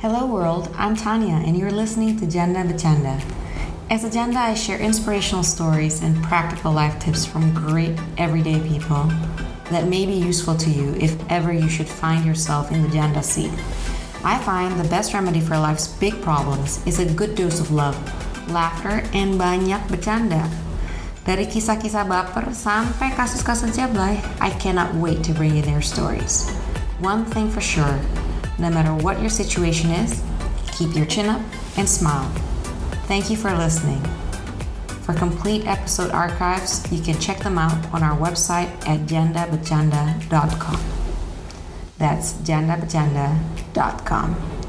Hello, world. I'm Tanya, and you're listening to Janda Bercanda. As a Janda, I share inspirational stories and practical life tips from great everyday people that may be useful to you if ever you should find yourself in the Janda seat. I find the best remedy for life's big problems is a good dose of love, laughter, and banyak bercanda. Dari kisah-kisah baper sampai kasus-kasus jablay, I cannot wait to bring you their stories. One thing for sure, no matter what your situation is, keep your chin up and smile. Thank you for listening. For complete episode archives, you can check them out on our website at jandabercanda.com. That's jandabercanda.com.